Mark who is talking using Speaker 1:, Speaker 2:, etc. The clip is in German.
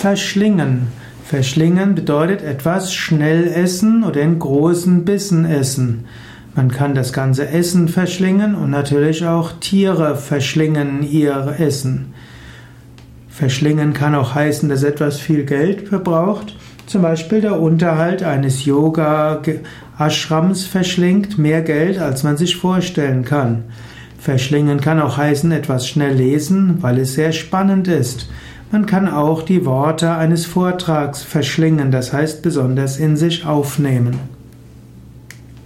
Speaker 1: Verschlingen. Verschlingen bedeutet etwas schnell essen oder in großen Bissen essen. Man kann das ganze Essen verschlingen und natürlich auch Tiere verschlingen ihr Essen. Verschlingen kann auch heißen, dass etwas viel Geld verbraucht. Zum Beispiel der Unterhalt eines Yoga-Ashrams verschlingt mehr Geld, als man sich vorstellen kann. Verschlingen kann auch heißen, etwas schnell lesen, weil es sehr spannend ist. Man kann auch die Worte eines Vortrags verschlingen, das heißt besonders in sich aufnehmen.